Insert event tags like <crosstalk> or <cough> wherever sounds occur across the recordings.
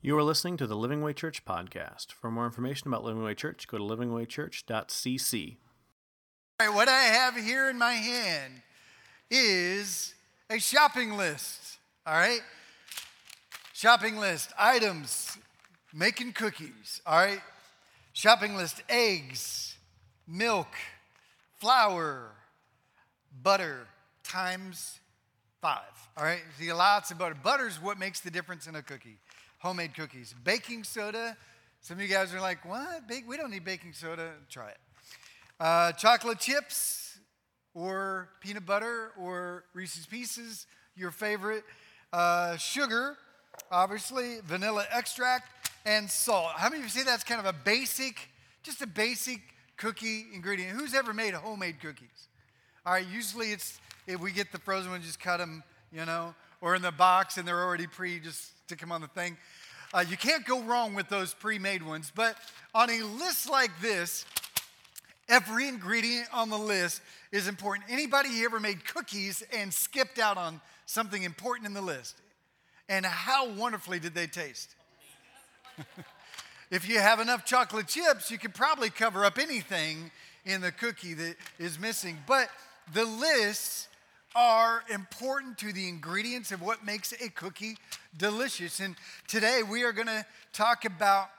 You are listening to the Living Way Church podcast. For more information about Living Way Church, go to livingwaychurch.cc. All right, what I have here in my hand is a shopping list. All right? Shopping list items, making cookies. All right? Shopping list eggs, milk, flour, butter times five. All right? See, lots of butter. Butter is what makes the difference in a cookie. Homemade cookies. Baking soda. Some of you guys are like, what? we don't need baking soda. Try it. Uh, chocolate chips or peanut butter or Reese's Pieces, your favorite. Uh, sugar, obviously, vanilla extract, and salt. How many of you say that's kind of a basic, just a basic cookie ingredient? Who's ever made homemade cookies? All right, usually it's if we get the frozen ones, just cut them, you know, or in the box and they're already pre, just stick them on the thing. Uh, you can't go wrong with those pre made ones, but on a list like this, every ingredient on the list is important. Anybody ever made cookies and skipped out on something important in the list? And how wonderfully did they taste? <laughs> if you have enough chocolate chips, you could probably cover up anything in the cookie that is missing. But the lists are important to the ingredients of what makes a cookie delicious. And today we are going to talk about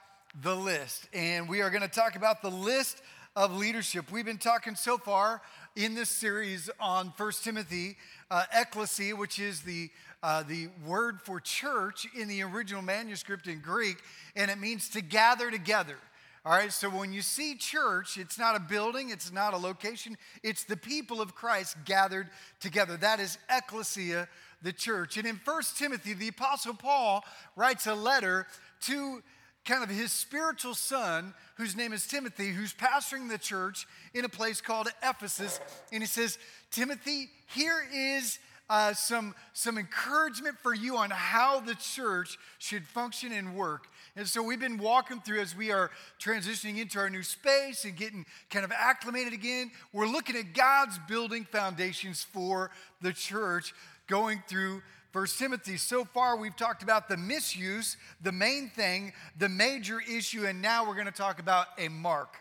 the list. And we are going to talk about the list of leadership. We've been talking so far in this series on First Timothy, uh, ecclesia, which is the, uh, the word for church in the original manuscript in Greek, and it means to gather together. All right, so when you see church, it's not a building, it's not a location, it's the people of Christ gathered together. That is ecclesia, the church. And in First Timothy, the Apostle Paul writes a letter to kind of his spiritual son, whose name is Timothy, who's pastoring the church in a place called Ephesus. And he says, Timothy, here is uh, some, some encouragement for you on how the church should function and work. And so we've been walking through as we are transitioning into our new space and getting kind of acclimated again. We're looking at God's building foundations for the church going through First Timothy. So far, we've talked about the misuse, the main thing, the major issue, and now we're going to talk about a mark.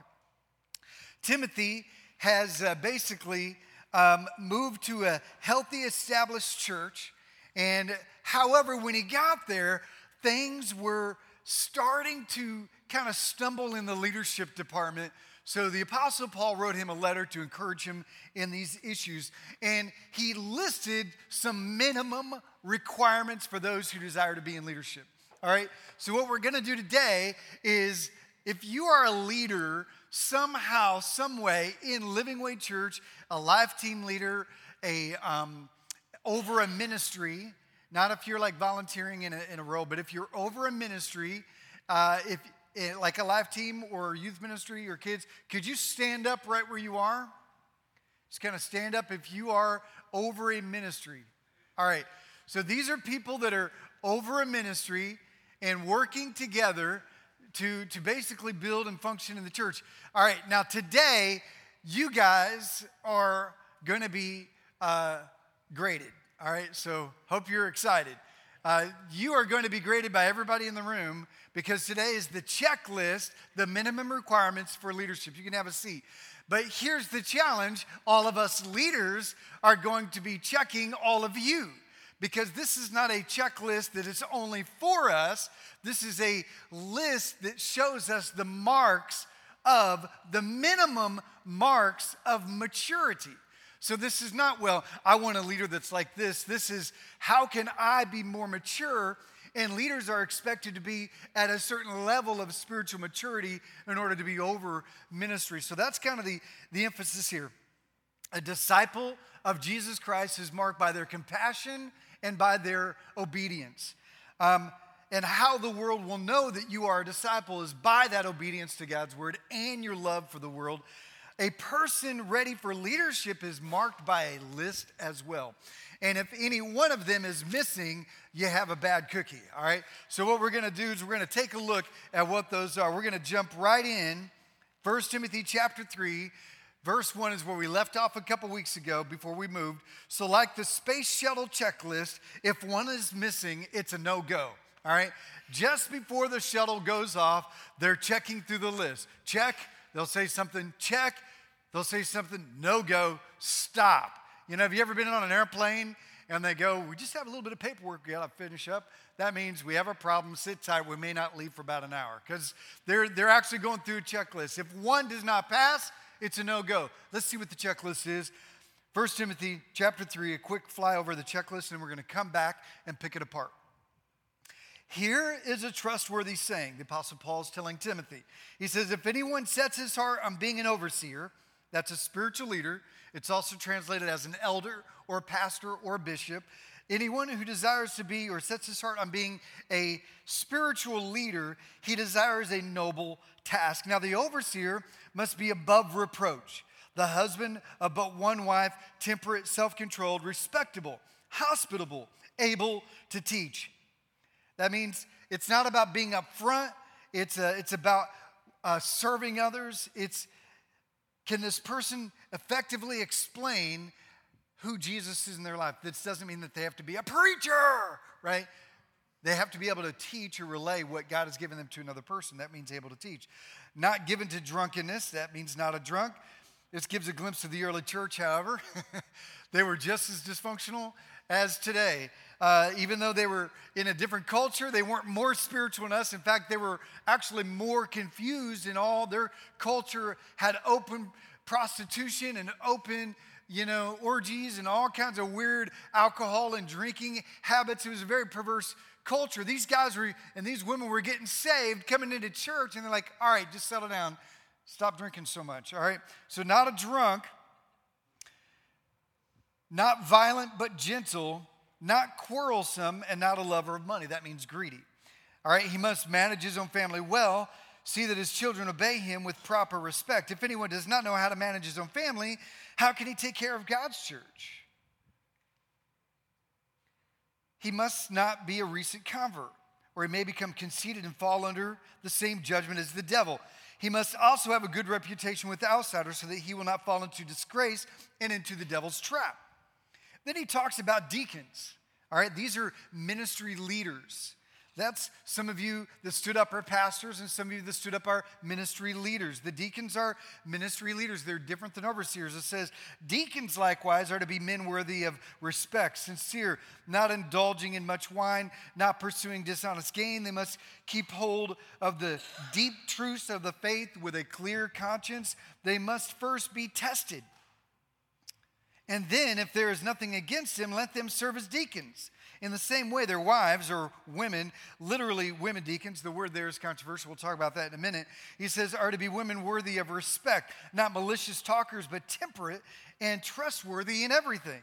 Timothy has uh, basically um, moved to a healthy, established church. And however, when he got there, things were starting to kind of stumble in the leadership department. So the Apostle Paul wrote him a letter to encourage him in these issues. And he listed some minimum requirements for those who desire to be in leadership. All right? So, what we're going to do today is if you are a leader somehow, some way in Living Way Church, a life team leader, a um, over a ministry, not if you're like volunteering in a, in a role, but if you're over a ministry, uh, if eh, like a life team or youth ministry or kids, could you stand up right where you are? Just kind of stand up if you are over a ministry. All right. So these are people that are over a ministry and working together to, to basically build and function in the church. All right. Now, today, you guys are going to be uh, graded. All right, so hope you're excited. Uh, you are going to be graded by everybody in the room because today is the checklist, the minimum requirements for leadership. You can have a seat. But here's the challenge all of us leaders are going to be checking all of you because this is not a checklist that is only for us. This is a list that shows us the marks of the minimum marks of maturity. So this is not, well, I want a leader that's like this. This is, how can I be more mature? And leaders are expected to be at a certain level of spiritual maturity in order to be over ministry. So that's kind of the, the emphasis here. A disciple of Jesus Christ is marked by their compassion and by their obedience. Um, and how the world will know that you are a disciple is by that obedience to God's word and your love for the world a person ready for leadership is marked by a list as well. And if any one of them is missing, you have a bad cookie, all right? So, what we're gonna do is we're gonna take a look at what those are. We're gonna jump right in. 1 Timothy chapter 3, verse 1 is where we left off a couple weeks ago before we moved. So, like the space shuttle checklist, if one is missing, it's a no go. All right? Just before the shuttle goes off, they're checking through the list. Check, they'll say something, check, they'll say something, no go, stop. You know, have you ever been on an airplane and they go, We just have a little bit of paperwork we gotta finish up? That means we have a problem, sit tight, we may not leave for about an hour. Because they're, they're actually going through a checklist. If one does not pass, it's a no go. Let's see what the checklist is. 1 Timothy chapter 3, a quick flyover of the checklist, and we're to come back and pick it apart. Here is a trustworthy saying the Apostle Paul is telling Timothy. He says, If anyone sets his heart on being an overseer, that's a spiritual leader, it's also translated as an elder or pastor or bishop. Anyone who desires to be or sets his heart on being a spiritual leader, he desires a noble task. Now, the overseer must be above reproach, the husband of but one wife, temperate, self controlled, respectable, hospitable, able to teach. That means it's not about being up front, it's, uh, it's about uh, serving others. It's can this person effectively explain who Jesus is in their life? This doesn't mean that they have to be a preacher, right? They have to be able to teach or relay what God has given them to another person. That means able to teach. Not given to drunkenness, that means not a drunk. This gives a glimpse of the early church, however. <laughs> they were just as dysfunctional as today. Uh, even though they were in a different culture, they weren't more spiritual than us. In fact, they were actually more confused in all their culture had open prostitution and open you know, orgies and all kinds of weird alcohol and drinking habits. It was a very perverse culture. These guys were, and these women were getting saved, coming into church, and they're like, all right, just settle down. Stop drinking so much, all right? So, not a drunk, not violent but gentle, not quarrelsome, and not a lover of money. That means greedy. All right, he must manage his own family well, see that his children obey him with proper respect. If anyone does not know how to manage his own family, how can he take care of God's church? He must not be a recent convert, or he may become conceited and fall under the same judgment as the devil. He must also have a good reputation with outsiders so that he will not fall into disgrace and into the devil's trap. Then he talks about deacons. All right, these are ministry leaders. That's some of you that stood up are pastors, and some of you that stood up are ministry leaders. The deacons are ministry leaders. They're different than overseers. It says, Deacons likewise are to be men worthy of respect, sincere, not indulging in much wine, not pursuing dishonest gain. They must keep hold of the deep truths of the faith with a clear conscience. They must first be tested and then, if there is nothing against him, let them serve as deacons. In the same way, their wives or women, literally women deacons, the word there is controversial. We'll talk about that in a minute. He says, are to be women worthy of respect, not malicious talkers, but temperate and trustworthy in everything.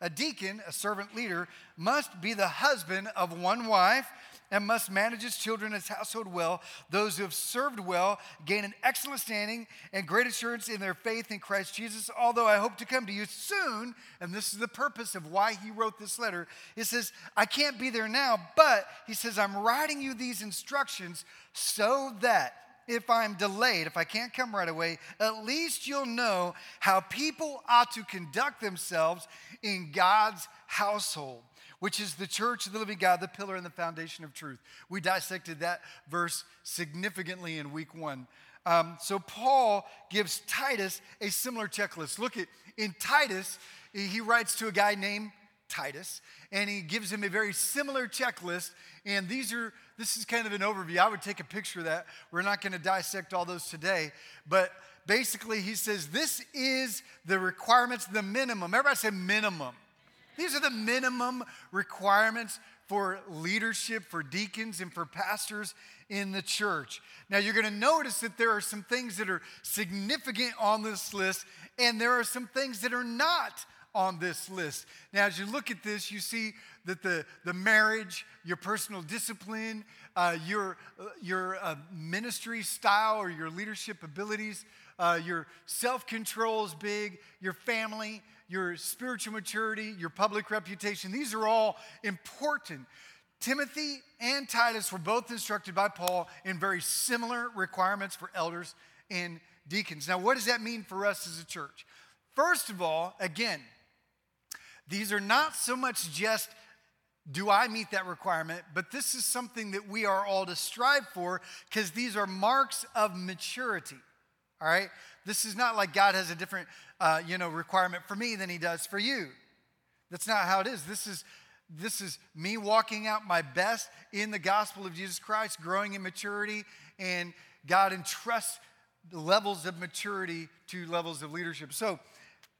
A deacon, a servant leader, must be the husband of one wife and must manage his children and his household well. Those who have served well gain an excellent standing and great assurance in their faith in Christ Jesus. Although I hope to come to you soon, and this is the purpose of why he wrote this letter. He says, I can't be there now, but he says, I'm writing you these instructions so that if I'm delayed, if I can't come right away, at least you'll know how people ought to conduct themselves in God's household which is the church of the living God, the pillar and the foundation of truth. We dissected that verse significantly in week one. Um, so Paul gives Titus a similar checklist. Look at in Titus, he writes to a guy named Titus, and he gives him a very similar checklist. And these are this is kind of an overview. I would take a picture of that. We're not going to dissect all those today, but basically he says this is the requirements, the minimum. Everybody say minimum. These are the minimum requirements for leadership, for deacons, and for pastors in the church. Now, you're going to notice that there are some things that are significant on this list, and there are some things that are not on this list. Now, as you look at this, you see that the, the marriage, your personal discipline, uh, your, uh, your uh, ministry style or your leadership abilities, uh, your self control is big, your family, your spiritual maturity, your public reputation. These are all important. Timothy and Titus were both instructed by Paul in very similar requirements for elders and deacons. Now, what does that mean for us as a church? First of all, again, these are not so much just do I meet that requirement? But this is something that we are all to strive for because these are marks of maturity. All right? This is not like God has a different, uh, you know, requirement for me than He does for you. That's not how it is. This is this is me walking out my best in the gospel of Jesus Christ, growing in maturity, and God entrusts the levels of maturity to levels of leadership. So,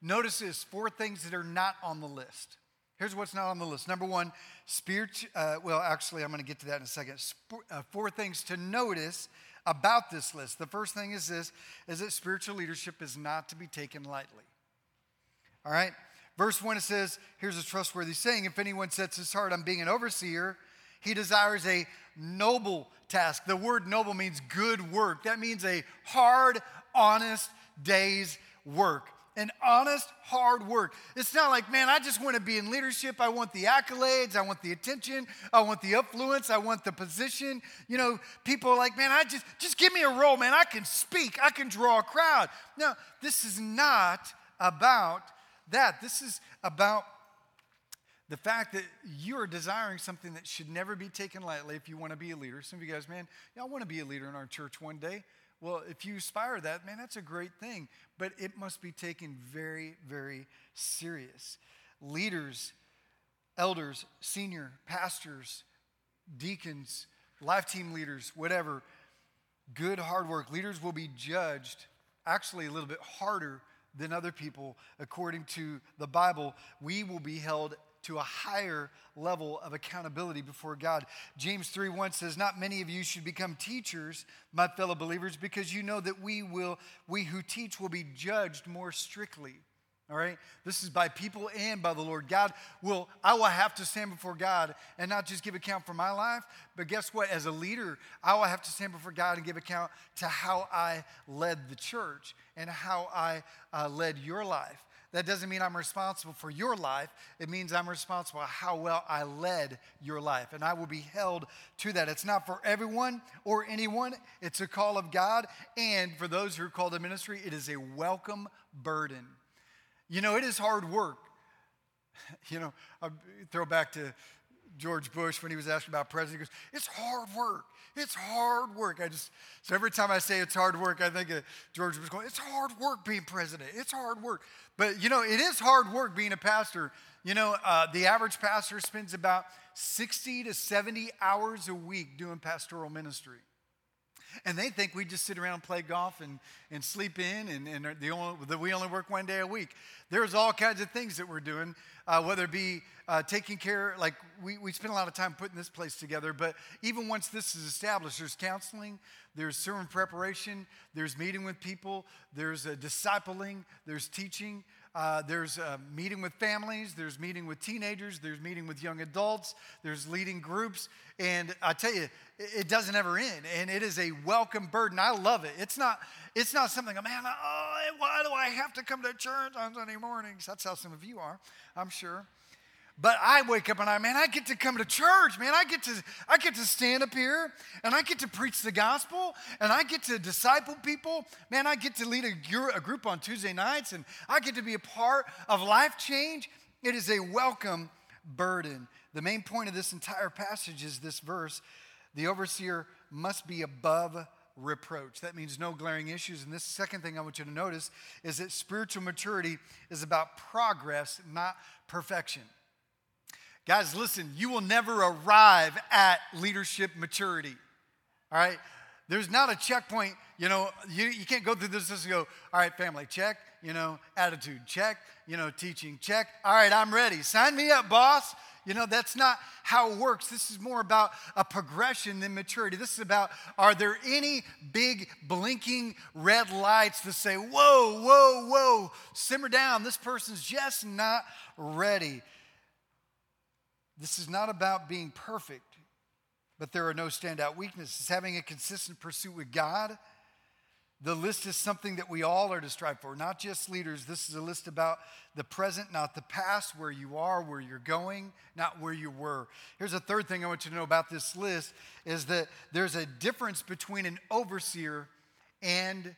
notice this four things that are not on the list. Here's what's not on the list. Number one, spirit. Uh, well, actually, I'm going to get to that in a second. Sp- uh, four things to notice about this list. The first thing is this: is that spiritual leadership is not to be taken lightly. All right. Verse one it says, "Here's a trustworthy saying: If anyone sets his heart on being an overseer, he desires a noble task. The word noble means good work. That means a hard, honest day's work and honest, hard work. It's not like, man, I just want to be in leadership. I want the accolades. I want the attention. I want the affluence. I want the position. You know, people are like, man, I just, just give me a role, man. I can speak. I can draw a crowd. No, this is not about that. This is about the fact that you are desiring something that should never be taken lightly if you want to be a leader. Some of you guys, man, I want to be a leader in our church one day. Well, if you aspire that, man, that's a great thing. But it must be taken very, very serious. Leaders, elders, senior pastors, deacons, life team leaders, whatever, good hard work. Leaders will be judged actually a little bit harder than other people according to the Bible. We will be held to a higher level of accountability before God. James 3 1 says, Not many of you should become teachers, my fellow believers, because you know that we will, we who teach will be judged more strictly. All right? This is by people and by the Lord. God will, I will have to stand before God and not just give account for my life, but guess what? As a leader, I will have to stand before God and give account to how I led the church and how I uh, led your life. That doesn't mean I'm responsible for your life. It means I'm responsible how well I led your life. And I will be held to that. It's not for everyone or anyone, it's a call of God. And for those who are called to ministry, it is a welcome burden. You know, it is hard work. <laughs> You know, I throw back to George Bush when he was asked about president. He goes, It's hard work. It's hard work. I just, so every time I say it's hard work, I think of George Bush going, It's hard work being president. It's hard work. But, you know, it is hard work being a pastor. You know, uh, the average pastor spends about 60 to 70 hours a week doing pastoral ministry. And they think we just sit around and play golf and, and sleep in and, and the only, that we only work one day a week. There's all kinds of things that we're doing, uh, whether it be uh, taking care, like we, we spend a lot of time putting this place together, but even once this is established, there's counseling, there's sermon preparation, there's meeting with people, there's uh, discipling, there's teaching, uh, there's uh, meeting with families, there's meeting with teenagers, there's meeting with young adults, there's leading groups. And I tell you, it, doesn't ever end. And it is a welcome burden. I love it. It's not, it's not something, a man, oh, why do I have to come to church on Sunday mornings? That's how some of you are, I'm sure. But I wake up and I, man, I get to come to church, man. I get to, I get to stand up here and I get to preach the gospel and I get to disciple people. Man, I get to lead a, a group on Tuesday nights and I get to be a part of life change. It is a welcome burden. The main point of this entire passage is this verse the overseer must be above reproach. That means no glaring issues. And this second thing I want you to notice is that spiritual maturity is about progress, not perfection. Guys, listen, you will never arrive at leadership maturity. All right? There's not a checkpoint, you know, you, you can't go through this and go, all right, family, check, you know, attitude, check, you know, teaching, check. All right, I'm ready. Sign me up, boss. You know, that's not how it works. This is more about a progression than maturity. This is about are there any big blinking red lights that say, whoa, whoa, whoa, simmer down. This person's just not ready. This is not about being perfect, but there are no standout weaknesses. Having a consistent pursuit with God, the list is something that we all are to strive for, not just leaders. This is a list about the present, not the past, where you are, where you're going, not where you were. Here's a third thing I want you to know about this list is that there's a difference between an overseer and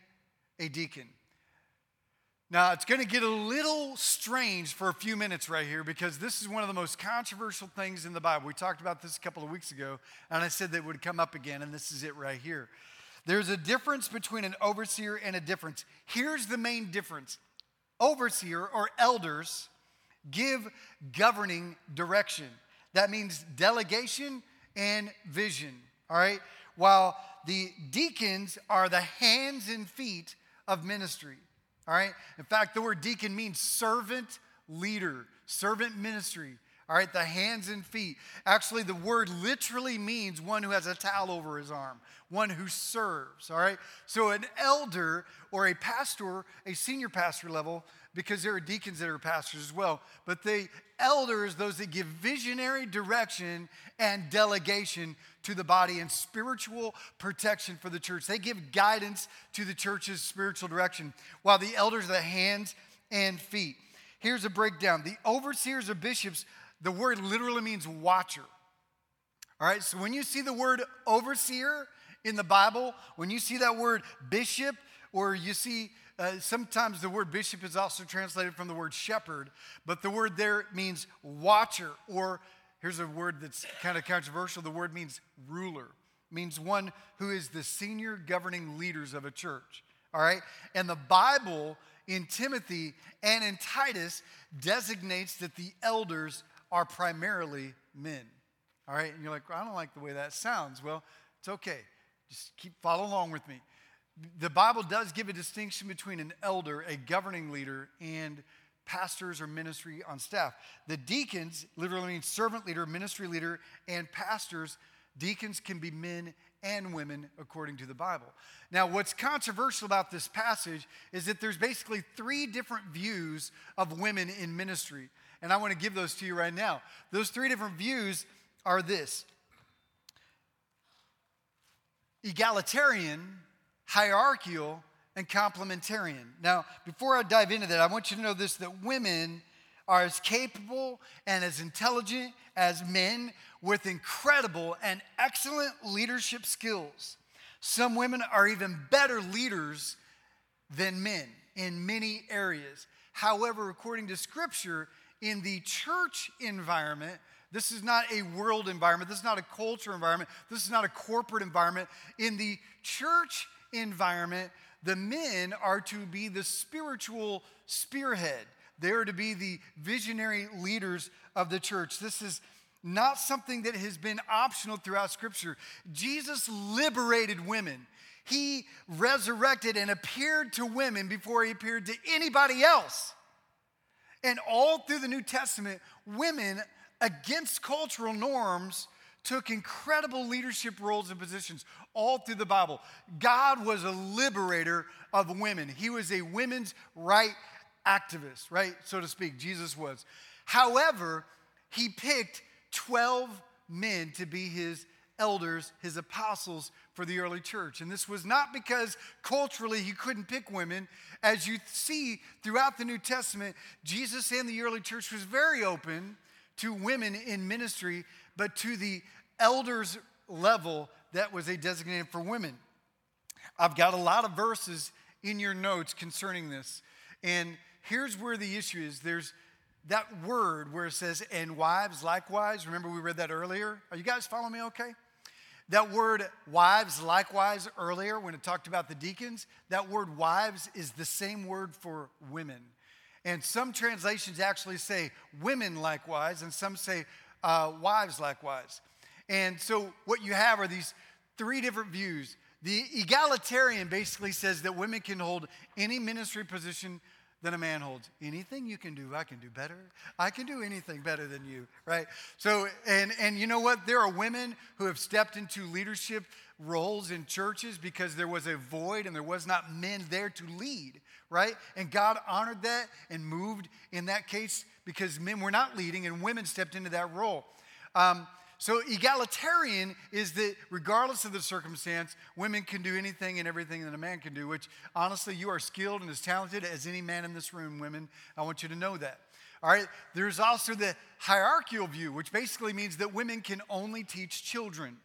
a deacon. Now, it's going to get a little strange for a few minutes right here because this is one of the most controversial things in the Bible. We talked about this a couple of weeks ago, and I said that it would come up again, and this is it right here. There's a difference between an overseer and a difference. Here's the main difference overseer or elders give governing direction. That means delegation and vision, all right? While the deacons are the hands and feet of ministry. All right? In fact, the word deacon means servant leader, servant ministry. All right, the hands and feet. Actually, the word literally means one who has a towel over his arm, one who serves. All right, so an elder or a pastor, a senior pastor level, because there are deacons that are pastors as well, but the elders, those that give visionary direction and delegation to the body and spiritual protection for the church. They give guidance to the church's spiritual direction, while the elders are the hands and feet. Here's a breakdown the overseers or bishops, the word literally means watcher. All right, so when you see the word overseer in the Bible, when you see that word bishop, or you see uh, sometimes the word bishop is also translated from the word shepherd, but the word there means watcher, or here's a word that's kind of controversial the word means ruler, means one who is the senior governing leaders of a church. All right? And the Bible in Timothy and in Titus designates that the elders are primarily men. All right? And you're like, I don't like the way that sounds. Well, it's okay. Just keep follow along with me the Bible does give a distinction between an elder, a governing leader, and pastors or ministry on staff. The deacons literally means servant leader, ministry leader, and pastors. Deacons can be men and women according to the Bible. Now, what's controversial about this passage is that there's basically three different views of women in ministry. And I want to give those to you right now. Those three different views are this egalitarian, hierarchical, and complementarian. Now, before I dive into that, I want you to know this that women are as capable and as intelligent as men with incredible and excellent leadership skills. Some women are even better leaders than men in many areas. However, according to scripture, in the church environment, this is not a world environment. This is not a culture environment. This is not a corporate environment. In the church environment, the men are to be the spiritual spearhead. They are to be the visionary leaders of the church. This is not something that has been optional throughout Scripture. Jesus liberated women. He resurrected and appeared to women before he appeared to anybody else. And all through the New Testament, women, against cultural norms, took incredible leadership roles and positions all through the Bible. God was a liberator of women, He was a women's right activist, right? So to speak, Jesus was. However, He picked 12 men to be His elders, His apostles for the early church. And this was not because culturally He couldn't pick women. As you see throughout the New Testament, Jesus and the early church was very open to women in ministry but to the elders level that was a designated for women. I've got a lot of verses in your notes concerning this. And here's where the issue is there's that word where it says, and wives likewise. Remember, we read that earlier? Are you guys following me okay? That word wives likewise earlier, when it talked about the deacons, that word wives is the same word for women. And some translations actually say women likewise, and some say uh, wives likewise. And so what you have are these three different views. The egalitarian basically says that women can hold any ministry position that a man holds. Anything you can do, I can do better. I can do anything better than you, right? So, and and you know what? There are women who have stepped into leadership roles in churches because there was a void and there was not men there to lead, right? And God honored that and moved in that case because men were not leading and women stepped into that role. Um, so, egalitarian is that regardless of the circumstance, women can do anything and everything that a man can do, which honestly, you are skilled and as talented as any man in this room, women. I want you to know that. All right, there's also the hierarchical view, which basically means that women can only teach children.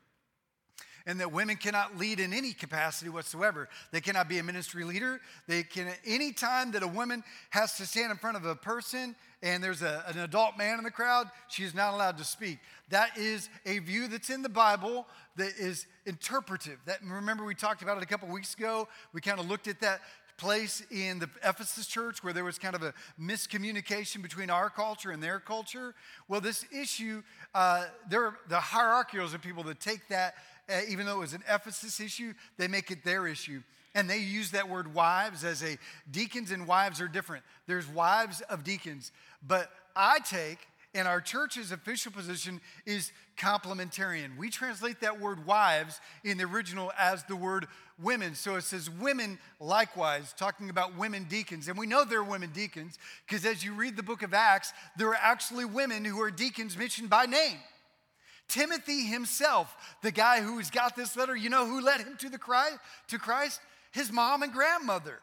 And that women cannot lead in any capacity whatsoever. They cannot be a ministry leader. They can, any time that a woman has to stand in front of a person and there's a, an adult man in the crowd, she is not allowed to speak. That is a view that's in the Bible that is interpretive. That remember we talked about it a couple weeks ago. We kind of looked at that place in the Ephesus church where there was kind of a miscommunication between our culture and their culture. Well, this issue, uh, there the hierarchials of people that take that, uh, even though it was an Ephesus issue, they make it their issue. And they use that word wives as a deacons and wives are different. There's wives of deacons. But I take, and our church's official position is complementarian. We translate that word wives in the original as the word women. So it says women likewise, talking about women deacons. And we know they're women deacons because as you read the book of Acts, there are actually women who are deacons mentioned by name. Timothy himself, the guy who's got this letter, you know who led him to the Christ, to Christ? His mom and grandmother.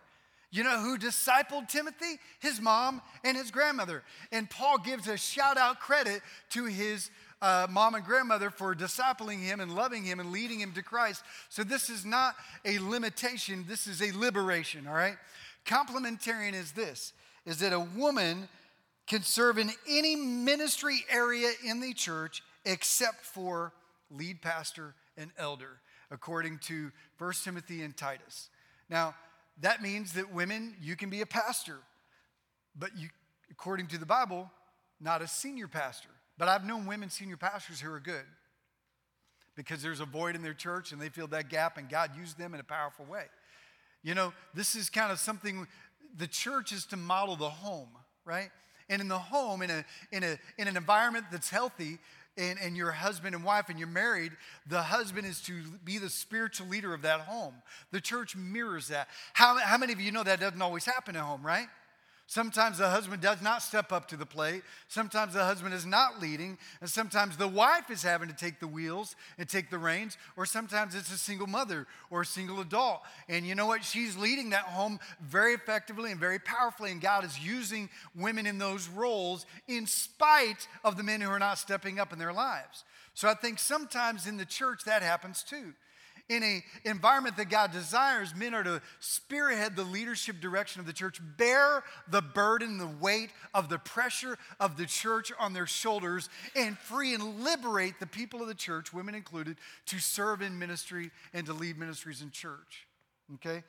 You know who discipled Timothy? His mom and his grandmother. And Paul gives a shout out credit to his uh, mom and grandmother for discipling him and loving him and leading him to Christ. So this is not a limitation, this is a liberation, all right? Complementarian is this is that a woman can serve in any ministry area in the church except for lead pastor and elder, according to 1 Timothy and Titus. Now, that means that women, you can be a pastor, but you, according to the Bible, not a senior pastor. But I've known women senior pastors who are good because there's a void in their church and they filled that gap and God used them in a powerful way. You know, this is kind of something the church is to model the home, right? And in the home, in, a, in, a, in an environment that's healthy, and, and your husband and wife and you're married, the husband is to be the spiritual leader of that home. The church mirrors that. How, how many of you know that doesn't always happen at home, right? Sometimes the husband does not step up to the plate. Sometimes the husband is not leading. And sometimes the wife is having to take the wheels and take the reins. Or sometimes it's a single mother or a single adult. And you know what? She's leading that home very effectively and very powerfully. And God is using women in those roles in spite of the men who are not stepping up in their lives. So I think sometimes in the church that happens too in an environment that God desires, men are to spearhead the leadership direction of the church, bear the burden, the weight of the pressure of the church on their shoulders, and free and liberate the people of the church, women included, to serve in ministry and to lead ministries in church. Okay?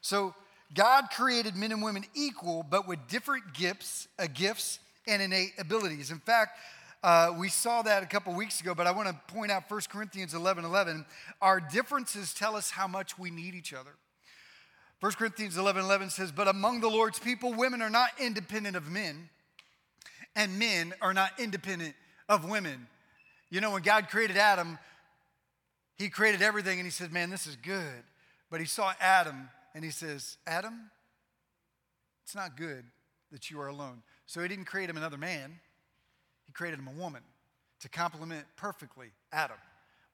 So God created men and women equal, but with different gifts, uh, gifts and innate abilities. In fact, uh, we saw that a couple weeks ago, but I want to point out 1 Corinthians 11 11. Our differences tell us how much we need each other. 1 Corinthians 11 11 says, But among the Lord's people, women are not independent of men, and men are not independent of women. You know, when God created Adam, he created everything and he said, Man, this is good. But he saw Adam and he says, Adam, it's not good that you are alone. So he didn't create him another man. Created him a woman to complement perfectly Adam.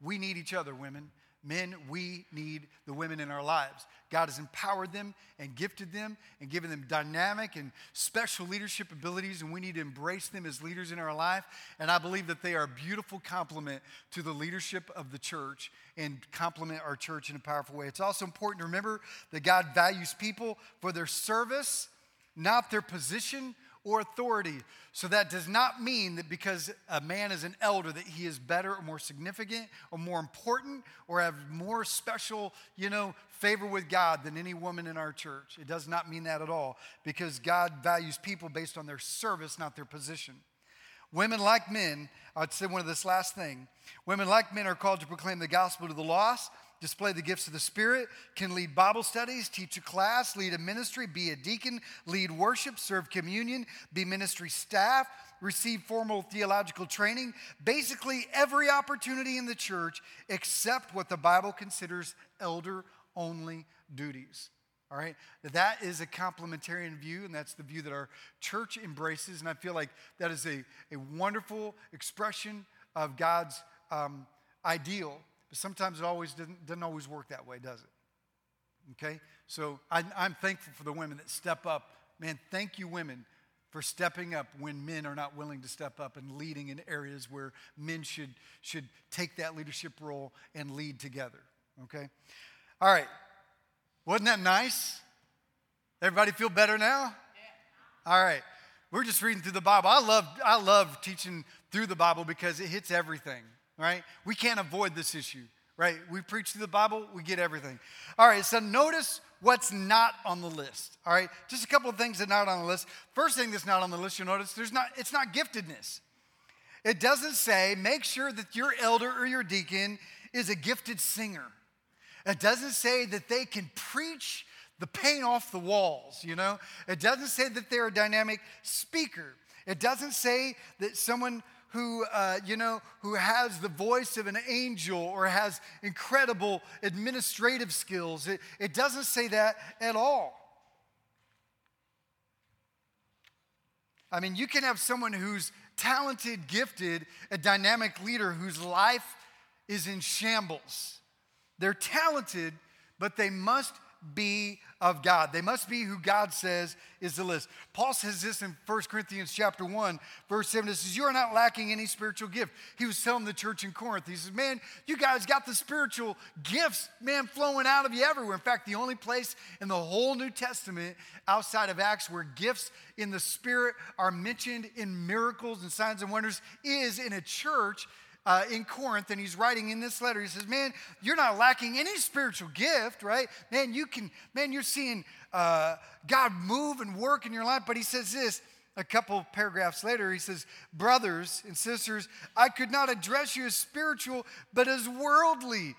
We need each other, women. Men, we need the women in our lives. God has empowered them and gifted them and given them dynamic and special leadership abilities, and we need to embrace them as leaders in our life. And I believe that they are a beautiful complement to the leadership of the church and complement our church in a powerful way. It's also important to remember that God values people for their service, not their position or authority. So that does not mean that because a man is an elder that he is better or more significant or more important or have more special, you know, favor with God than any woman in our church. It does not mean that at all because God values people based on their service, not their position. Women like men, I'd say one of this last thing. Women like men are called to proclaim the gospel to the lost display the gifts of the Spirit, can lead Bible studies, teach a class, lead a ministry, be a deacon, lead worship, serve communion, be ministry staff, receive formal theological training. Basically, every opportunity in the church except what the Bible considers elder only duties. All right? That is a complementarian view, and that's the view that our church embraces. And I feel like that is a, a wonderful expression of God's um, ideal but sometimes it always doesn't, doesn't always work that way, does it? Okay? So I, I'm thankful for the women that step up. Man, thank you, women, for stepping up when men are not willing to step up and leading in areas where men should, should take that leadership role and lead together. Okay? All right. Wasn't that nice? Everybody feel better now? Yeah. All right. We're just reading through the Bible. I love, I love teaching through the Bible because it hits everything, right? We can't avoid this issue, right? We preach through the Bible, we get everything. All right, so notice what's not on the list. All right, just a couple of things that are not on the list. First thing that's not on the list, you'll notice there's not, it's not giftedness. It doesn't say make sure that your elder or your deacon is a gifted singer. It doesn't say that they can preach the paint off the walls, you know? It doesn't say that they're a dynamic speaker. It doesn't say that someone who, uh, you know, who has the voice of an angel or has incredible administrative skills. It, it doesn't say that at all. I mean, you can have someone who's talented, gifted, a dynamic leader whose life is in shambles. They're talented, but they must be of God. They must be who God says is the list. Paul says this in 1 Corinthians chapter 1, verse 7. It says, You are not lacking any spiritual gift. He was telling the church in Corinth, he says, Man, you guys got the spiritual gifts, man, flowing out of you everywhere. In fact, the only place in the whole New Testament outside of Acts where gifts in the Spirit are mentioned in miracles and signs and wonders is in a church uh, in Corinth, and he's writing in this letter. He says, "Man, you're not lacking any spiritual gift, right? Man, you can. Man, you're seeing uh, God move and work in your life." But he says this a couple paragraphs later. He says, "Brothers and sisters, I could not address you as spiritual, but as worldly."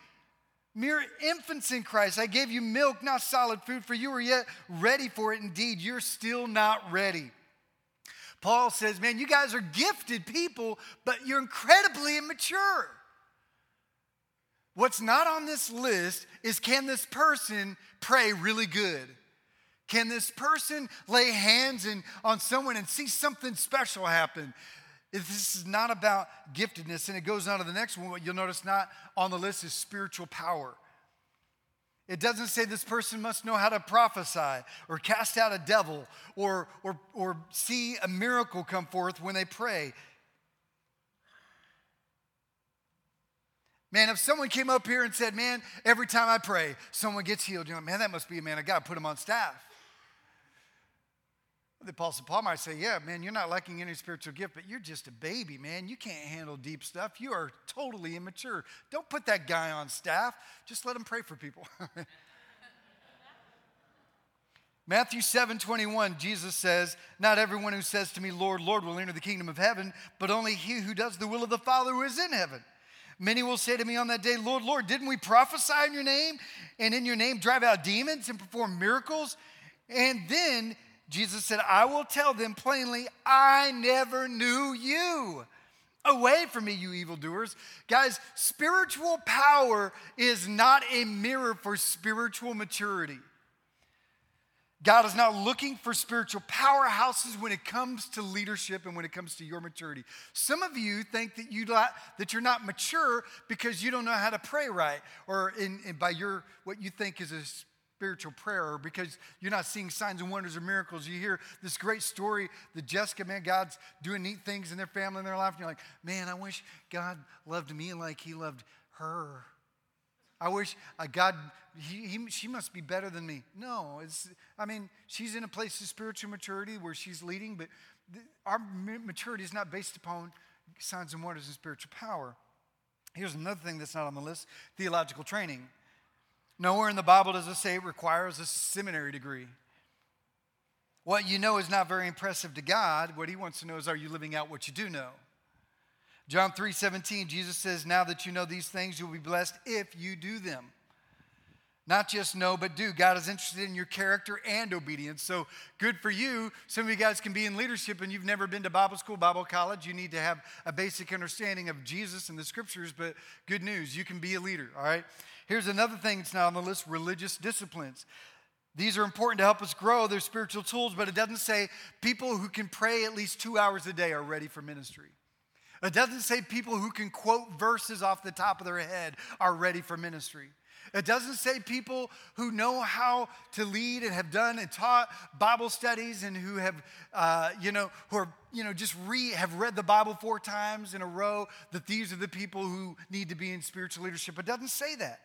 Mere infants in Christ. I gave you milk, not solid food, for you are yet ready for it. Indeed, you're still not ready. Paul says, Man, you guys are gifted people, but you're incredibly immature. What's not on this list is can this person pray really good? Can this person lay hands in, on someone and see something special happen? This is not about giftedness, and it goes on to the next one. What you'll notice not on the list is spiritual power. It doesn't say this person must know how to prophesy or cast out a devil or, or, or see a miracle come forth when they pray. Man, if someone came up here and said, Man, every time I pray, someone gets healed, you know, man, that must be a man of God. Put him on staff. The Apostle Paul might say, Yeah, man, you're not lacking any spiritual gift, but you're just a baby, man. You can't handle deep stuff. You are totally immature. Don't put that guy on staff. Just let him pray for people. <laughs> Matthew 7 21, Jesus says, Not everyone who says to me, Lord, Lord, will enter the kingdom of heaven, but only he who does the will of the Father who is in heaven. Many will say to me on that day, Lord, Lord, didn't we prophesy in your name and in your name drive out demons and perform miracles? And then Jesus said, I will tell them plainly, I never knew you. Away from me, you evildoers. Guys, spiritual power is not a mirror for spiritual maturity. God is not looking for spiritual powerhouses when it comes to leadership and when it comes to your maturity. Some of you think that, you that you're not mature because you don't know how to pray right, or in, in by your what you think is a spiritual prayer or because you're not seeing signs and wonders or miracles. You hear this great story that Jessica, man, God's doing neat things in their family and their life. And you're like, man, I wish God loved me like he loved her. I wish uh, God, he, he, she must be better than me. No, it's, I mean, she's in a place of spiritual maturity where she's leading, but our maturity is not based upon signs and wonders and spiritual power. Here's another thing that's not on the list theological training. Nowhere in the Bible does it say it requires a seminary degree. What you know is not very impressive to God. What he wants to know is are you living out what you do know? John 3 17, Jesus says, Now that you know these things, you'll be blessed if you do them. Not just know, but do. God is interested in your character and obedience. So good for you. Some of you guys can be in leadership and you've never been to Bible school, Bible college. You need to have a basic understanding of Jesus and the scriptures, but good news, you can be a leader, all right? Here's another thing that's not on the list religious disciplines. These are important to help us grow. They're spiritual tools, but it doesn't say people who can pray at least two hours a day are ready for ministry. It doesn't say people who can quote verses off the top of their head are ready for ministry. It doesn't say people who know how to lead and have done and taught Bible studies and who have, uh, you know, who are, you know, just re, have read the Bible four times in a row that these are the people who need to be in spiritual leadership. It doesn't say that.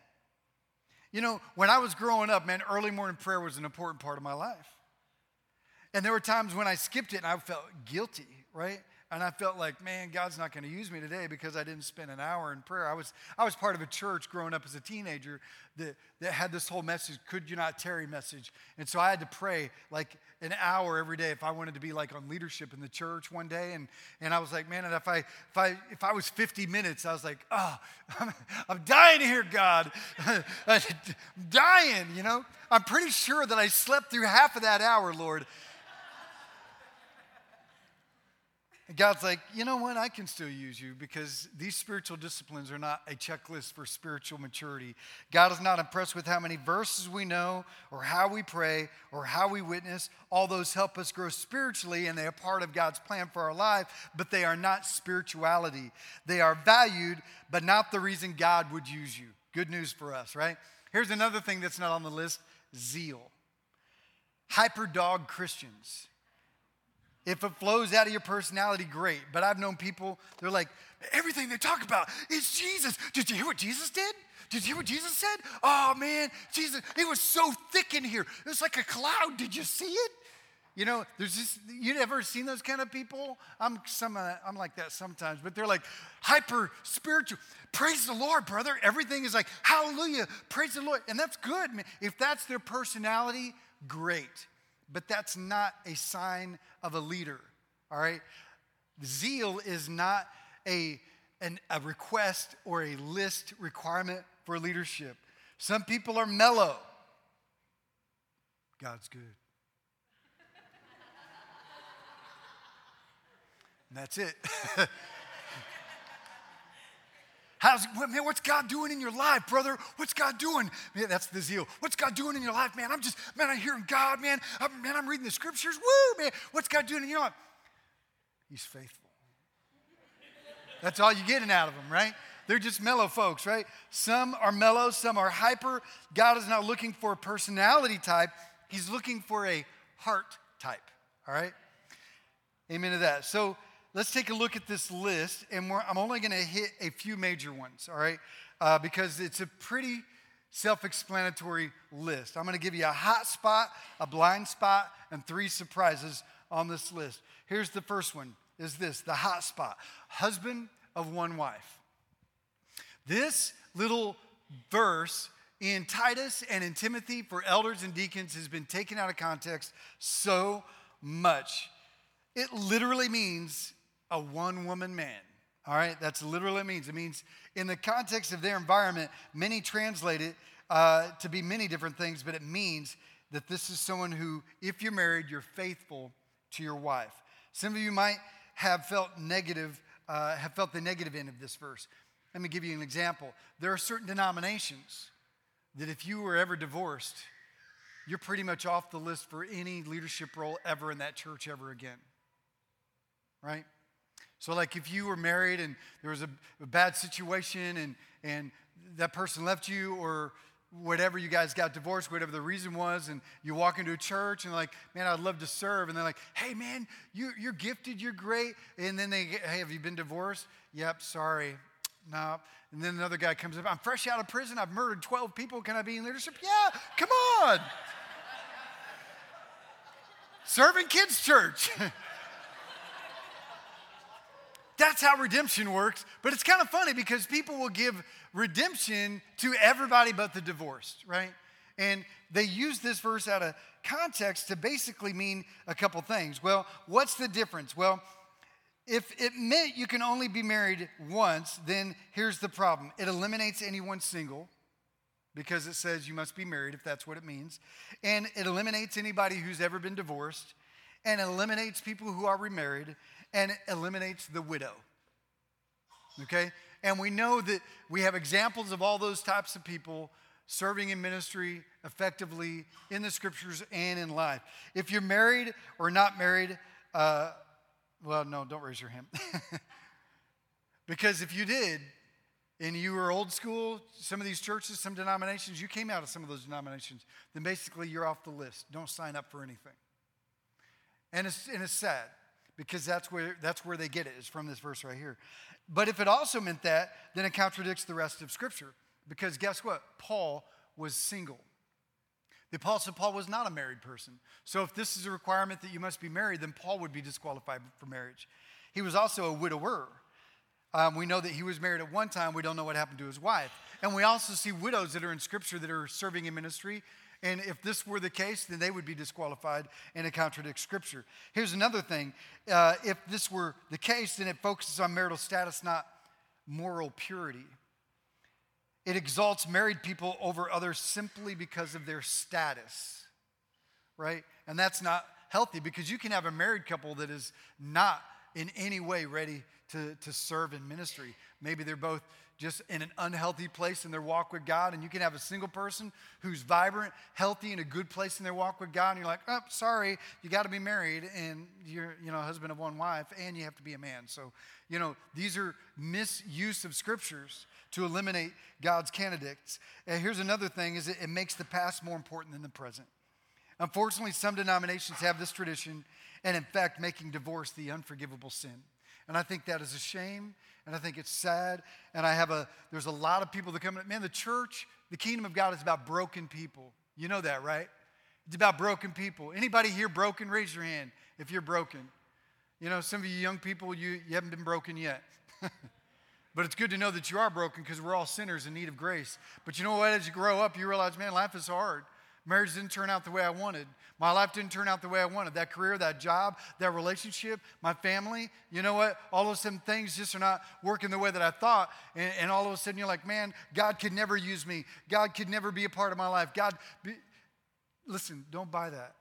You know, when I was growing up, man, early morning prayer was an important part of my life. And there were times when I skipped it and I felt guilty, right? And I felt like, man, God's not going to use me today because I didn't spend an hour in prayer. I was, I was part of a church growing up as a teenager that, that had this whole message, could you not tarry message. And so I had to pray like an hour every day if I wanted to be like on leadership in the church one day. And, and I was like, man, if I, if, I, if I was 50 minutes, I was like, oh, <laughs> I'm, I'm dying here, God. <laughs> I'm dying, you know? I'm pretty sure that I slept through half of that hour, Lord. And God's like, you know what? I can still use you because these spiritual disciplines are not a checklist for spiritual maturity. God is not impressed with how many verses we know or how we pray or how we witness. All those help us grow spiritually and they are part of God's plan for our life, but they are not spirituality. They are valued, but not the reason God would use you. Good news for us, right? Here's another thing that's not on the list zeal. Hyperdog Christians. If it flows out of your personality, great. But I've known people, they're like, everything they talk about is Jesus. Did you hear what Jesus did? Did you hear what Jesus said? Oh man, Jesus, it was so thick in here. It was like a cloud. Did you see it? You know, there's just you ever seen those kind of people? I'm some uh, I'm like that sometimes, but they're like hyper spiritual. Praise the Lord, brother. Everything is like hallelujah, praise the Lord, and that's good. Man. If that's their personality, great but that's not a sign of a leader, all right? Zeal is not a, an, a request or a list requirement for leadership. Some people are mellow. God's good. <laughs> and that's it. <laughs> How's, man, what's God doing in your life, brother? What's God doing? Man, that's the zeal. What's God doing in your life, man? I'm just, man, I'm hearing God, man. I'm, man, I'm reading the scriptures. Woo, man. What's God doing You know what? He's faithful. That's all you're getting out of them, right? They're just mellow folks, right? Some are mellow, some are hyper. God is not looking for a personality type, He's looking for a heart type, all right? Amen to that. So, let's take a look at this list, and I'm only going to hit a few major ones, all right? Uh, because it's a pretty self explanatory list. I'm going to give you a hot spot, a blind spot, and three surprises on this list. Here's the first one is this the hot spot husband of one wife. This little verse in Titus and in Timothy for elders and deacons has been taken out of context so much. It literally means a one woman man. All right, that's literally what it means. It means in the context of their environment, many translate it uh, to be many different things, but it means that this is someone who, if you're married, you're faithful to your wife. Some of you might have felt negative, uh, have felt the negative end of this verse. Let me give you an example. There are certain denominations that if you were ever divorced, you're pretty much off the list for any leadership role ever in that church ever again. Right? So, like if you were married and there was a, a, bad situation and, and that person left you or whatever, you guys got divorced, whatever the reason was, and you walk into a church and like, man, I'd love to serve. And they're like, hey, man, you, you're gifted, you're great. And then they hey, have you been divorced? Yep, sorry. No. And then another guy comes up, I'm fresh out of prison, I've murdered 12 people, can I be in leadership? Yeah, come on. <laughs> Serving kids' church. <laughs> That's how redemption works. But it's kind of funny because people will give redemption to everybody but the divorced, right? And they use this verse out of context to basically mean a couple things. Well, what's the difference? Well, if it meant you can only be married once, then here's the problem it eliminates anyone single because it says you must be married if that's what it means. And it eliminates anybody who's ever been divorced and eliminates people who are remarried and eliminates the widow. Okay? And we know that we have examples of all those types of people serving in ministry effectively in the scriptures and in life. If you're married or not married, uh, well, no, don't raise your hand. <laughs> because if you did, and you were old school, some of these churches, some denominations, you came out of some of those denominations, then basically you're off the list. Don't sign up for anything. And it's, and it's sad because that's where, that's where they get it, is from this verse right here. But if it also meant that, then it contradicts the rest of Scripture. Because guess what? Paul was single. The Apostle Paul was not a married person. So if this is a requirement that you must be married, then Paul would be disqualified for marriage. He was also a widower. Um, we know that he was married at one time. We don't know what happened to his wife. And we also see widows that are in Scripture that are serving in ministry. And if this were the case, then they would be disqualified and it contradicts Scripture. Here's another thing uh, if this were the case, then it focuses on marital status, not moral purity. It exalts married people over others simply because of their status, right? And that's not healthy because you can have a married couple that is not in any way ready to, to serve in ministry. Maybe they're both just in an unhealthy place in their walk with God, and you can have a single person who's vibrant, healthy, in a good place in their walk with God, and you're like, oh, sorry, you got to be married, and you're, you know, husband of one wife, and you have to be a man. So, you know, these are misuse of scriptures to eliminate God's candidates. And here's another thing: is it, it makes the past more important than the present. Unfortunately, some denominations have this tradition, and in fact, making divorce the unforgivable sin. And I think that is a shame, and I think it's sad. And I have a, there's a lot of people that come, in, man, the church, the kingdom of God is about broken people. You know that, right? It's about broken people. Anybody here broken? Raise your hand if you're broken. You know, some of you young people, you, you haven't been broken yet. <laughs> but it's good to know that you are broken because we're all sinners in need of grace. But you know what? As you grow up, you realize, man, life is hard. Marriage didn't turn out the way I wanted. My life didn't turn out the way I wanted. That career, that job, that relationship, my family, you know what? All of a sudden, things just are not working the way that I thought. And, and all of a sudden, you're like, man, God could never use me. God could never be a part of my life. God, be... listen, don't buy that.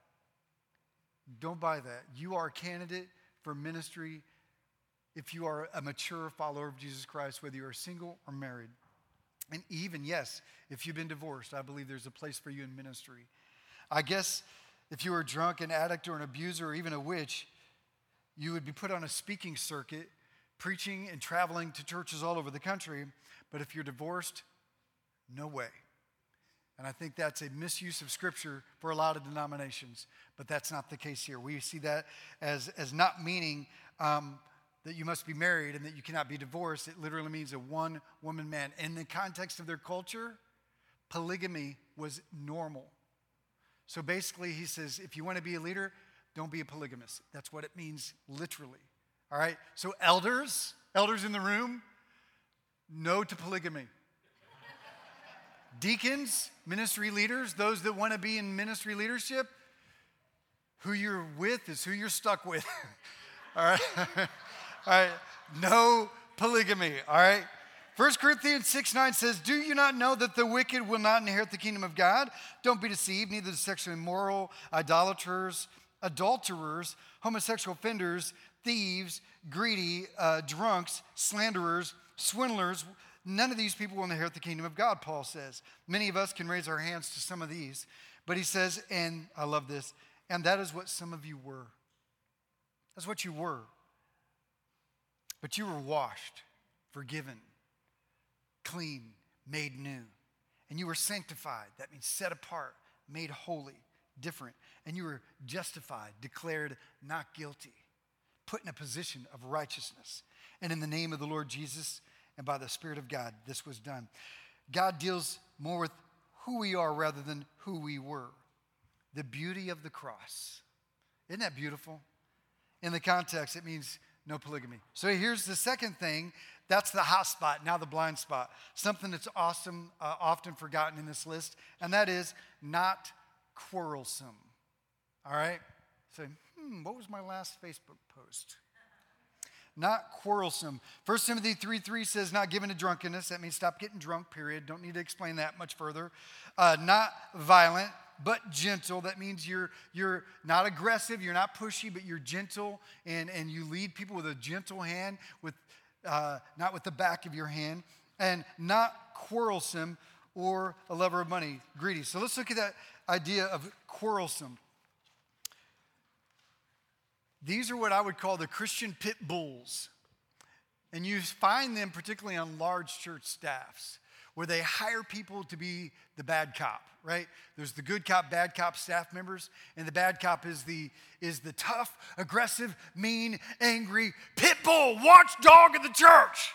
Don't buy that. You are a candidate for ministry if you are a mature follower of Jesus Christ, whether you're single or married. And even, yes, if you've been divorced, I believe there's a place for you in ministry. I guess if you were drunk, an addict, or an abuser, or even a witch, you would be put on a speaking circuit, preaching and traveling to churches all over the country. But if you're divorced, no way. And I think that's a misuse of scripture for a lot of denominations, but that's not the case here. We see that as, as not meaning um, that you must be married and that you cannot be divorced. It literally means a one woman man. In the context of their culture, polygamy was normal. So basically, he says if you want to be a leader, don't be a polygamist. That's what it means literally. All right? So, elders, elders in the room, no to polygamy. Deacons, ministry leaders, those that want to be in ministry leadership, who you're with is who you're stuck with. <laughs> All right? <laughs> All right, no polygamy. All right. 1 Corinthians 6 9 says, Do you not know that the wicked will not inherit the kingdom of God? Don't be deceived, neither the sexually immoral, idolaters, adulterers, homosexual offenders, thieves, greedy, uh, drunks, slanderers, swindlers. None of these people will inherit the kingdom of God, Paul says. Many of us can raise our hands to some of these. But he says, and I love this, and that is what some of you were. That's what you were. But you were washed, forgiven, clean, made new. And you were sanctified. That means set apart, made holy, different. And you were justified, declared not guilty, put in a position of righteousness. And in the name of the Lord Jesus and by the Spirit of God, this was done. God deals more with who we are rather than who we were. The beauty of the cross. Isn't that beautiful? In the context, it means no polygamy. So here's the second thing. That's the hot spot, now the blind spot. Something that's awesome, uh, often forgotten in this list, and that is not quarrelsome. All right? Say, hmm, what was my last Facebook post? Not quarrelsome. 1 Timothy 3 3 says, not given to drunkenness. That means stop getting drunk, period. Don't need to explain that much further. Uh, not violent but gentle. That means you're, you're not aggressive, you're not pushy, but you're gentle, and, and you lead people with a gentle hand, with, uh, not with the back of your hand, and not quarrelsome or a lover of money, greedy. So let's look at that idea of quarrelsome. These are what I would call the Christian pit bulls. And you find them particularly on large church staffs where they hire people to be the bad cop, right? There's the good cop, bad cop staff members, and the bad cop is the is the tough, aggressive, mean, angry pit bull watchdog of the church.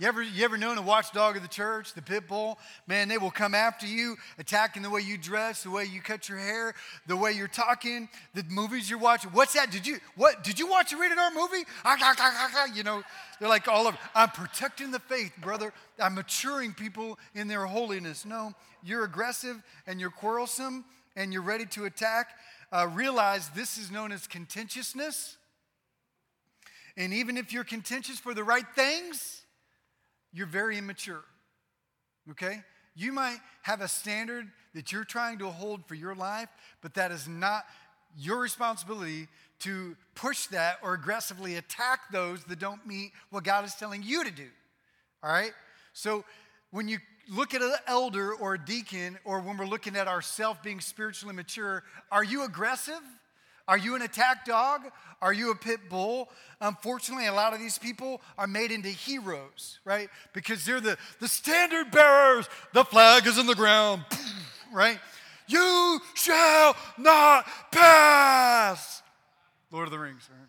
You ever, you ever known a watchdog of the church, the pit bull? Man, they will come after you, attacking the way you dress, the way you cut your hair, the way you're talking, the movies you're watching. What's that? Did you what? Did you watch a rated R movie? Ah, ah, ah, you know, they're like all of. I'm protecting the faith, brother. I'm maturing people in their holiness. No, you're aggressive and you're quarrelsome and you're ready to attack. Uh, realize this is known as contentiousness. And even if you're contentious for the right things you're very immature. Okay? You might have a standard that you're trying to hold for your life, but that is not your responsibility to push that or aggressively attack those that don't meet what God is telling you to do. All right? So when you look at an elder or a deacon, or when we're looking at ourselves being spiritually mature, are you aggressive? Are you an attack dog? Are you a pit bull? Unfortunately, a lot of these people are made into heroes, right? Because they're the, the standard bearers. The flag is in the ground, <clears throat> right? You shall not pass. Lord of the Rings, right?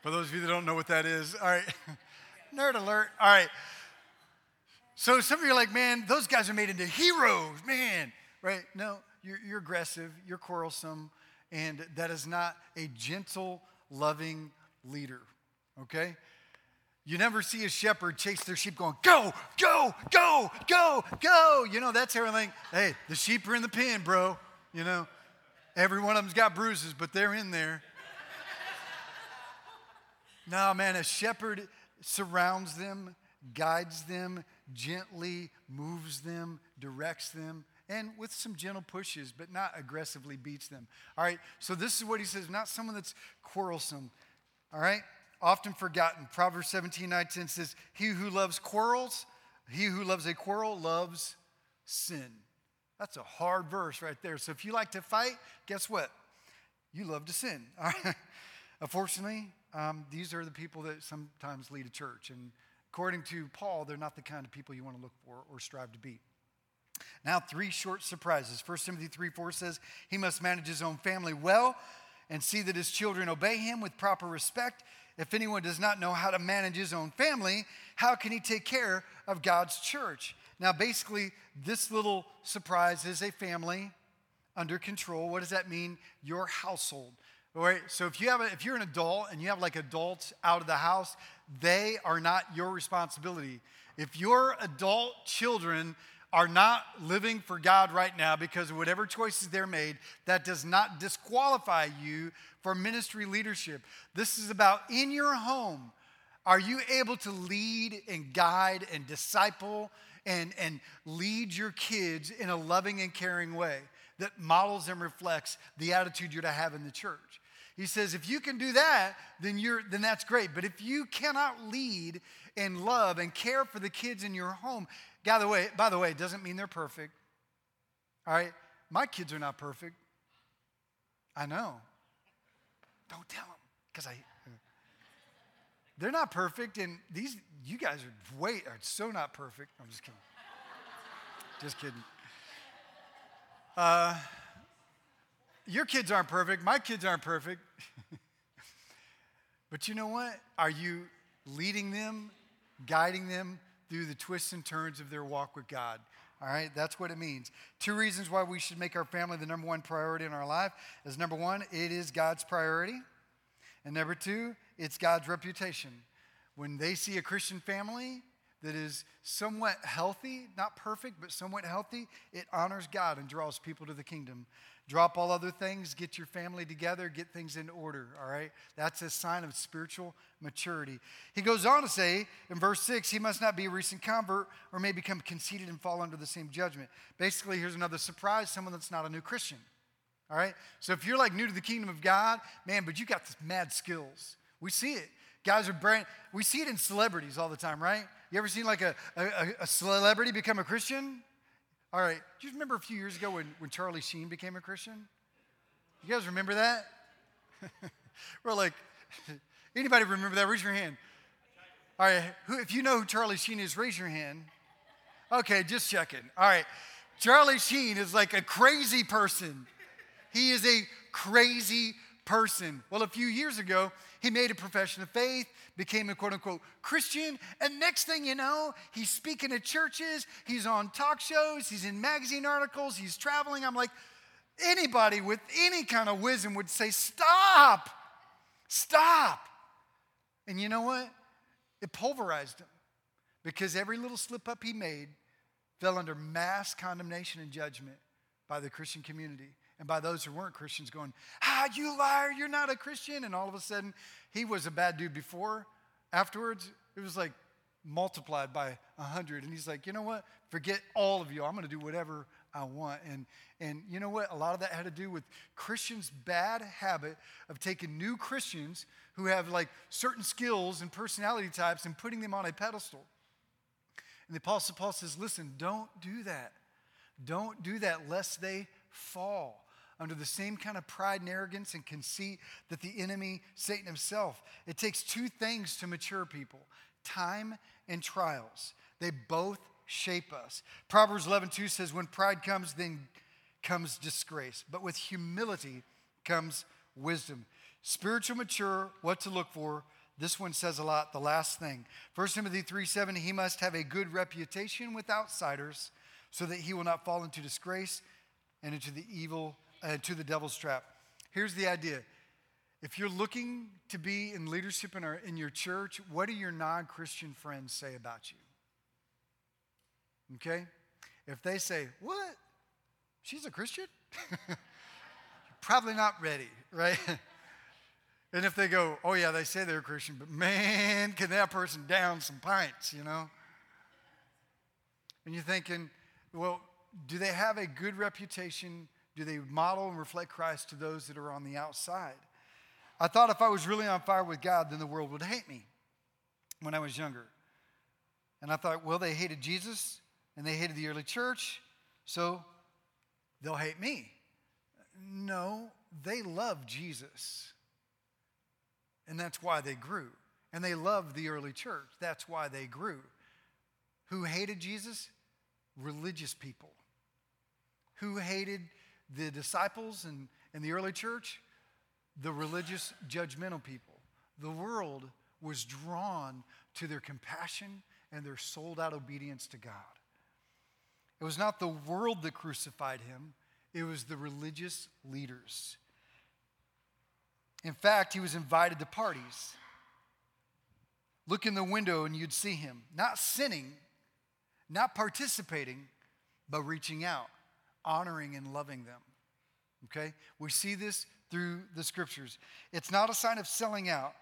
For those of you that don't know what that is, all right. <laughs> Nerd alert. All right. So some of you are like, man, those guys are made into heroes, man, right? No, you're, you're aggressive, you're quarrelsome, and that is not a gentle, loving leader, okay? You never see a shepherd chase their sheep going, go, go, go, go, go. You know, that's everything. Hey, the sheep are in the pen, bro. You know, every one of them's got bruises, but they're in there. <laughs> no, man, a shepherd surrounds them, guides them, gently moves them, directs them and with some gentle pushes, but not aggressively beats them. All right, so this is what he says not someone that's quarrelsome. All right, often forgotten. Proverbs 17 19 says, He who loves quarrels, he who loves a quarrel loves sin. That's a hard verse right there. So if you like to fight, guess what? You love to sin. <laughs> All right? Unfortunately, um, these are the people that sometimes lead a church. And according to Paul, they're not the kind of people you want to look for or strive to be. Now, three short surprises. 1 Timothy 3 4 says, He must manage his own family well and see that his children obey him with proper respect. If anyone does not know how to manage his own family, how can he take care of God's church? Now, basically, this little surprise is a family under control. What does that mean? Your household. All right, so if you have a, if you're an adult and you have like adults out of the house, they are not your responsibility. If your adult children are not living for God right now because whatever choices they're made, that does not disqualify you for ministry leadership. This is about in your home. Are you able to lead and guide and disciple and, and lead your kids in a loving and caring way that models and reflects the attitude you're to have in the church? He says, if you can do that, then you're then that's great. But if you cannot lead and love and care for the kids in your home, by the way, by the way, it doesn't mean they're perfect. All right? My kids are not perfect. I know. Don't tell them, because I. <laughs> They're not perfect, and these you guys are way are so not perfect. I'm just kidding. just kidding. Uh, your kids aren't perfect. My kids aren't perfect. <laughs> but you know what? Are you leading them, guiding them through the twists and turns of their walk with God. All right, that's what it means. Two reasons why we should make our family the number one priority in our life is number one, it is God's priority. And number two, it's God's reputation. When they see a Christian family that is somewhat healthy, not perfect, but somewhat healthy, it honors God and draws people to the kingdom. Drop all other things, get your family together, get things in order, all right? That's a sign of spiritual maturity. He goes on to say in verse 6 he must not be a recent convert or may become conceited and fall under the same judgment. Basically, here's another surprise someone that's not a new Christian, all right? So if you're like new to the kingdom of God, man, but you got this mad skills. We see it. Guys are brand, we see it in celebrities all the time, right? You ever seen like a, a, a celebrity become a Christian? All right. Do you remember a few years ago when, when Charlie Sheen became a Christian? You guys remember that? <laughs> We're like, <laughs> Anybody remember that? Raise your hand. All right, who, if you know who Charlie Sheen is, raise your hand. Okay, just checking. All right, Charlie Sheen is like a crazy person. He is a crazy person. Well, a few years ago, he made a profession of faith, became a quote unquote Christian, and next thing you know, he's speaking at churches, he's on talk shows, he's in magazine articles, he's traveling. I'm like, anybody with any kind of wisdom would say, Stop, stop. And you know what? It pulverized him because every little slip up he made fell under mass condemnation and judgment by the Christian community and by those who weren't Christians going, Ah, you liar, you're not a Christian. And all of a sudden, he was a bad dude before. Afterwards, it was like multiplied by a hundred. And he's like, you know what? Forget all of you. I'm going to do whatever I want. And, and you know what? A lot of that had to do with Christians' bad habit of taking new Christians who have like certain skills and personality types and putting them on a pedestal. And the Apostle Paul says, listen, don't do that. Don't do that lest they fall under the same kind of pride and arrogance and conceit that the enemy, Satan himself. It takes two things to mature people time and trials. They both shape us. Proverbs 11:2 says, When pride comes, then comes disgrace. But with humility comes wisdom. Spiritual mature, what to look for. This one says a lot. The last thing. 1 Timothy 3 7, he must have a good reputation with outsiders so that he will not fall into disgrace and into the evil, uh, to the devil's trap. Here's the idea. If you're looking to be in leadership in, our, in your church, what do your non Christian friends say about you? Okay? If they say, What? She's a Christian? <laughs> Probably not ready, right? <laughs> and if they go, Oh, yeah, they say they're a Christian, but man, can that person down some pints, you know? And you're thinking, Well, do they have a good reputation? Do they model and reflect Christ to those that are on the outside? I thought if I was really on fire with God, then the world would hate me when I was younger. And I thought, well, they hated Jesus and they hated the early church, so they'll hate me. No, they love Jesus. And that's why they grew. And they loved the early church. That's why they grew. Who hated Jesus? Religious people who hated the disciples and, and the early church? The religious, judgmental people. The world was drawn to their compassion and their sold out obedience to God. It was not the world that crucified him, it was the religious leaders. In fact, he was invited to parties. Look in the window and you'd see him, not sinning, not participating, but reaching out honoring and loving them. Okay? We see this through the scriptures. It's not a sign of selling out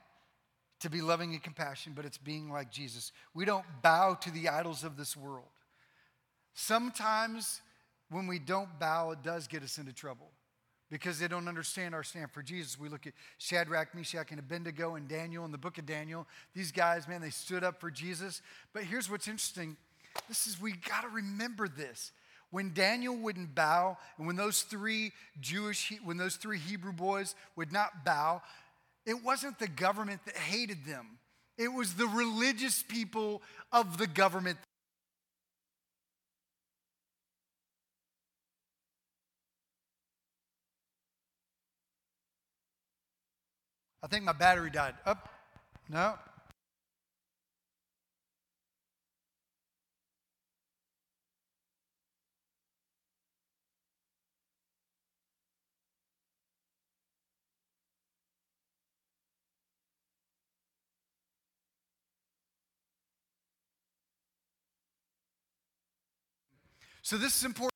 to be loving and compassion, but it's being like Jesus. We don't bow to the idols of this world. Sometimes when we don't bow, it does get us into trouble because they don't understand our stand for Jesus. We look at Shadrach, Meshach, and Abednego and Daniel in the book of Daniel. These guys, man, they stood up for Jesus. But here's what's interesting. This is, we got to remember this when Daniel wouldn't bow, and when those three Jewish, when those three Hebrew boys would not bow, it wasn't the government that hated them. It was the religious people of the government. I think my battery died. Up. No. So this is important.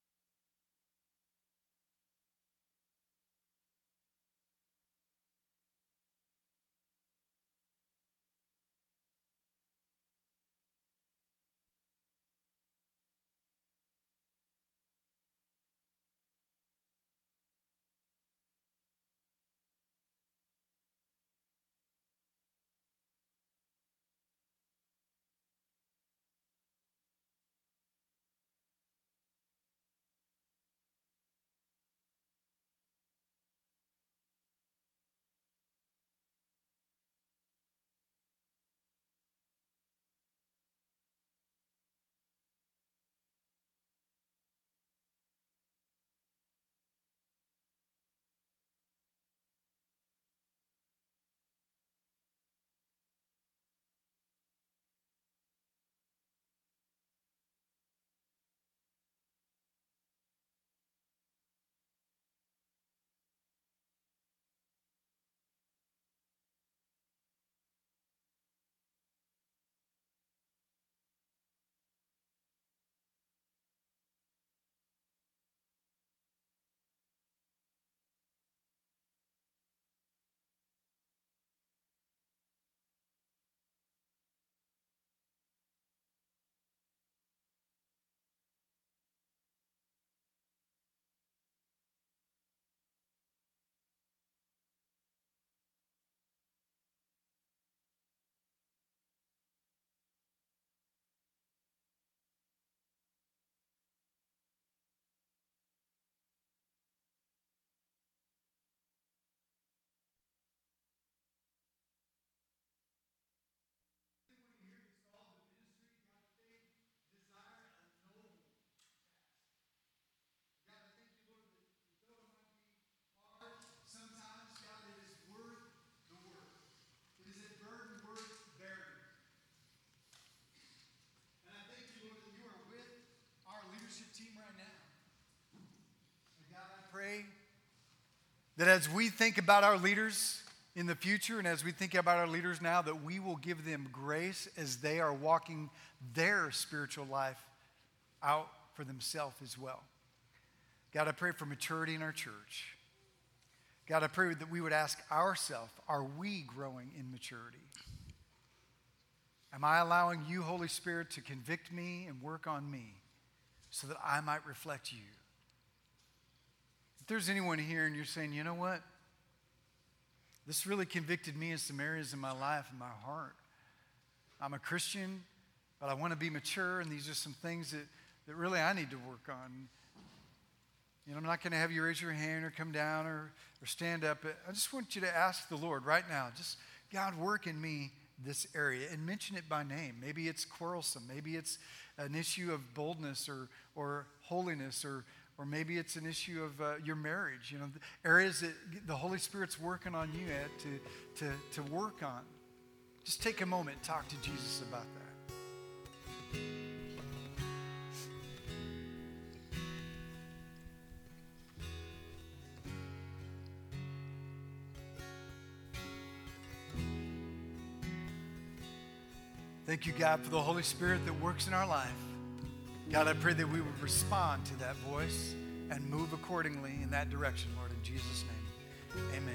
As we think about our leaders in the future and as we think about our leaders now, that we will give them grace as they are walking their spiritual life out for themselves as well. God, I pray for maturity in our church. God, I pray that we would ask ourselves, are we growing in maturity? Am I allowing you, Holy Spirit, to convict me and work on me so that I might reflect you? There's anyone here and you're saying, you know what? This really convicted me in some areas in my life and my heart. I'm a Christian, but I want to be mature, and these are some things that, that really I need to work on. You know, I'm not going to have you raise your hand or come down or, or stand up. I just want you to ask the Lord right now, just God, work in me this area and mention it by name. Maybe it's quarrelsome. Maybe it's an issue of boldness or, or holiness or, or maybe it's an issue of uh, your marriage. You know, areas that the Holy Spirit's working on you at to, to, to work on. Just take a moment, talk to Jesus about that. Thank you, God, for the Holy Spirit that works in our life. God, I pray that we would respond to that voice and move accordingly in that direction, Lord, in Jesus' name. Amen. Amen.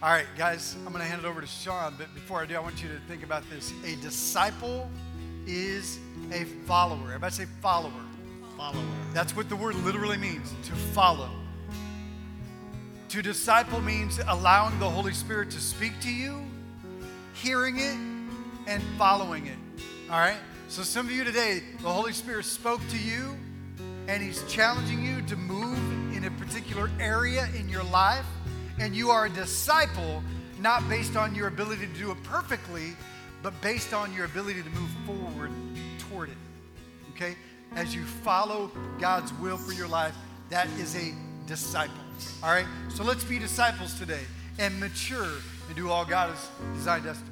All right, guys, I'm going to hand it over to Sean, but before I do, I want you to think about this. A disciple is a follower. Everybody say follower. Follower. That's what the word literally means to follow. To disciple means allowing the Holy Spirit to speak to you, hearing it, and following it. All right? So, some of you today, the Holy Spirit spoke to you and He's challenging you to move in a particular area in your life. And you are a disciple not based on your ability to do it perfectly, but based on your ability to move forward toward it. Okay? As you follow God's will for your life, that is a disciple. All right? So let's be disciples today and mature and do all God has designed us to.